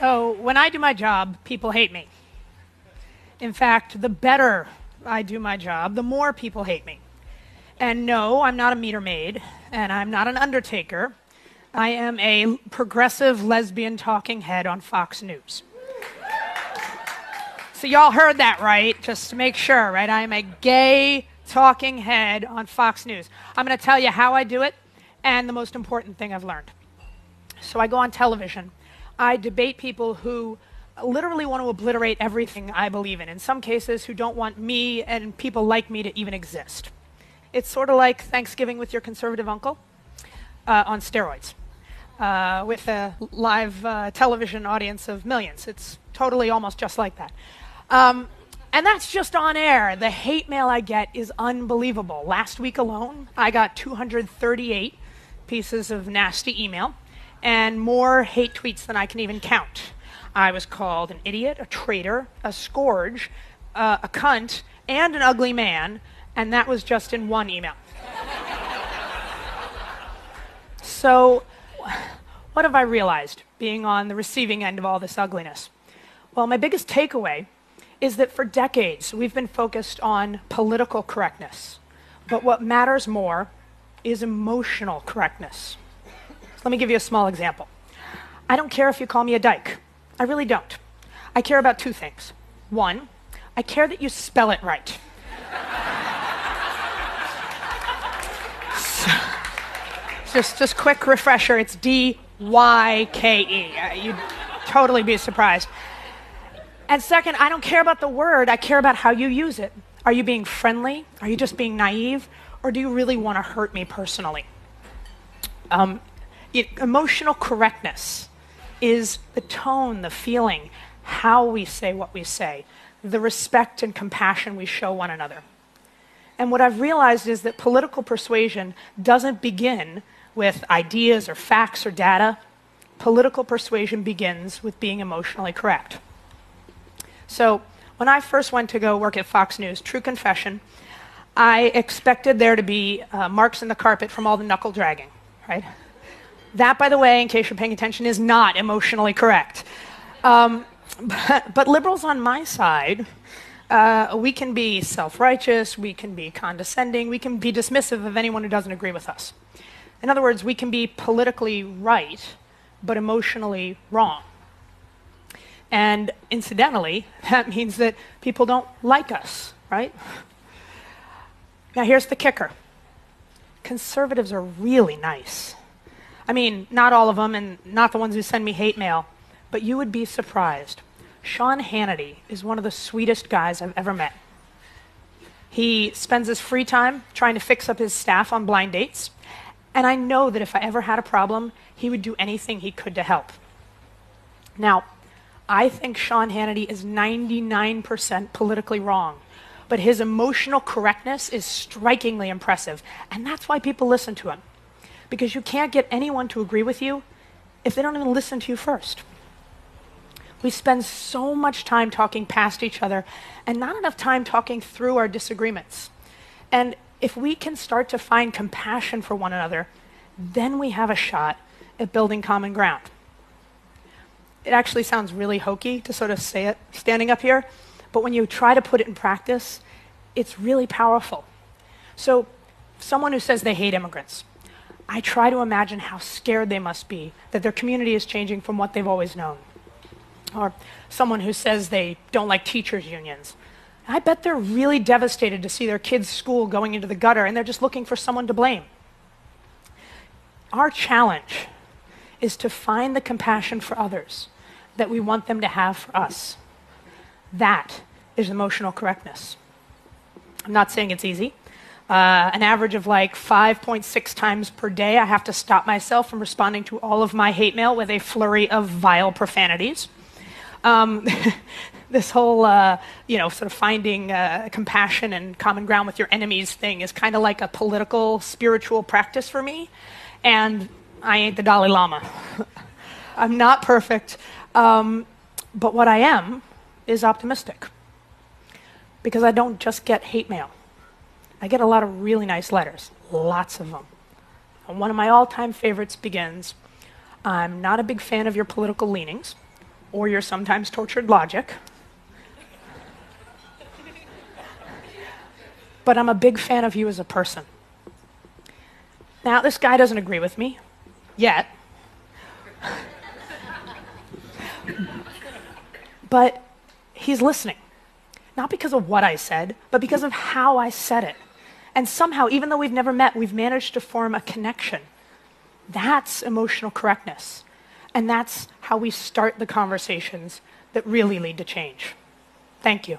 I do my job, people hate me. In fact, the better I do my job, the more people hate me. And no, I'm not a meter maid, and I'm not an undertaker. I am a progressive lesbian talking head on Fox News. So, y'all heard that right, just to make sure, right? I am a gay talking head on Fox News. I'm going to tell you how I do it and the most important thing I've learned. So, I go on television, I debate people who literally want to obliterate everything I believe in, in some cases, who don't want me and people like me to even exist. It's sort of like Thanksgiving with your conservative uncle uh, on steroids. Uh, with a live uh, television audience of millions. It's totally almost just like that. Um, and that's just on air. The hate mail I get is unbelievable. Last week alone, I got 238 pieces of nasty email and more hate tweets than I can even count. I was called an idiot, a traitor, a scourge, uh, a cunt, and an ugly man, and that was just in one email. so, what have I realized being on the receiving end of all this ugliness? Well, my biggest takeaway is that for decades we've been focused on political correctness. But what matters more is emotional correctness. Let me give you a small example. I don't care if you call me a dyke. I really don't. I care about two things. One, I care that you spell it right. so, just, just quick refresher. It's D Y K E. Uh, you'd totally be surprised. And second, I don't care about the word, I care about how you use it. Are you being friendly? Are you just being naive? Or do you really want to hurt me personally? Um, emotional correctness is the tone, the feeling, how we say what we say, the respect and compassion we show one another. And what I've realized is that political persuasion doesn't begin with ideas or facts or data. Political persuasion begins with being emotionally correct. So when I first went to go work at Fox News, true confession, I expected there to be uh, marks in the carpet from all the knuckle dragging, right? That, by the way, in case you're paying attention, is not emotionally correct. Um, but, but, liberals on my side, uh, we can be self righteous, we can be condescending, we can be dismissive of anyone who doesn't agree with us. In other words, we can be politically right, but emotionally wrong. And incidentally, that means that people don't like us, right? Now, here's the kicker conservatives are really nice. I mean, not all of them, and not the ones who send me hate mail, but you would be surprised. Sean Hannity is one of the sweetest guys I've ever met. He spends his free time trying to fix up his staff on blind dates, and I know that if I ever had a problem, he would do anything he could to help. Now, I think Sean Hannity is 99% politically wrong, but his emotional correctness is strikingly impressive. And that's why people listen to him. Because you can't get anyone to agree with you if they don't even listen to you first. We spend so much time talking past each other and not enough time talking through our disagreements. And if we can start to find compassion for one another, then we have a shot at building common ground it actually sounds really hokey to sort of say it standing up here, but when you try to put it in practice, it's really powerful. So, someone who says they hate immigrants, I try to imagine how scared they must be that their community is changing from what they've always known. Or someone who says they don't like teachers' unions. I bet they're really devastated to see their kids' school going into the gutter and they're just looking for someone to blame. Our challenge is to find the compassion for others that we want them to have for us. That is emotional correctness. I'm not saying it's easy. Uh, an average of like 5.6 times per day, I have to stop myself from responding to all of my hate mail with a flurry of vile profanities. Um, this whole, uh, you know, sort of finding uh, compassion and common ground with your enemies thing is kind of like a political, spiritual practice for me. And I ain't the Dalai Lama. I'm not perfect, um, but what I am is optimistic. Because I don't just get hate mail, I get a lot of really nice letters, lots of them. And one of my all time favorites begins I'm not a big fan of your political leanings, or your sometimes tortured logic. But I'm a big fan of you as a person. Now, this guy doesn't agree with me yet. but he's listening. Not because of what I said, but because of how I said it. And somehow, even though we've never met, we've managed to form a connection. That's emotional correctness. And that's how we start the conversations that really lead to change. Thank you.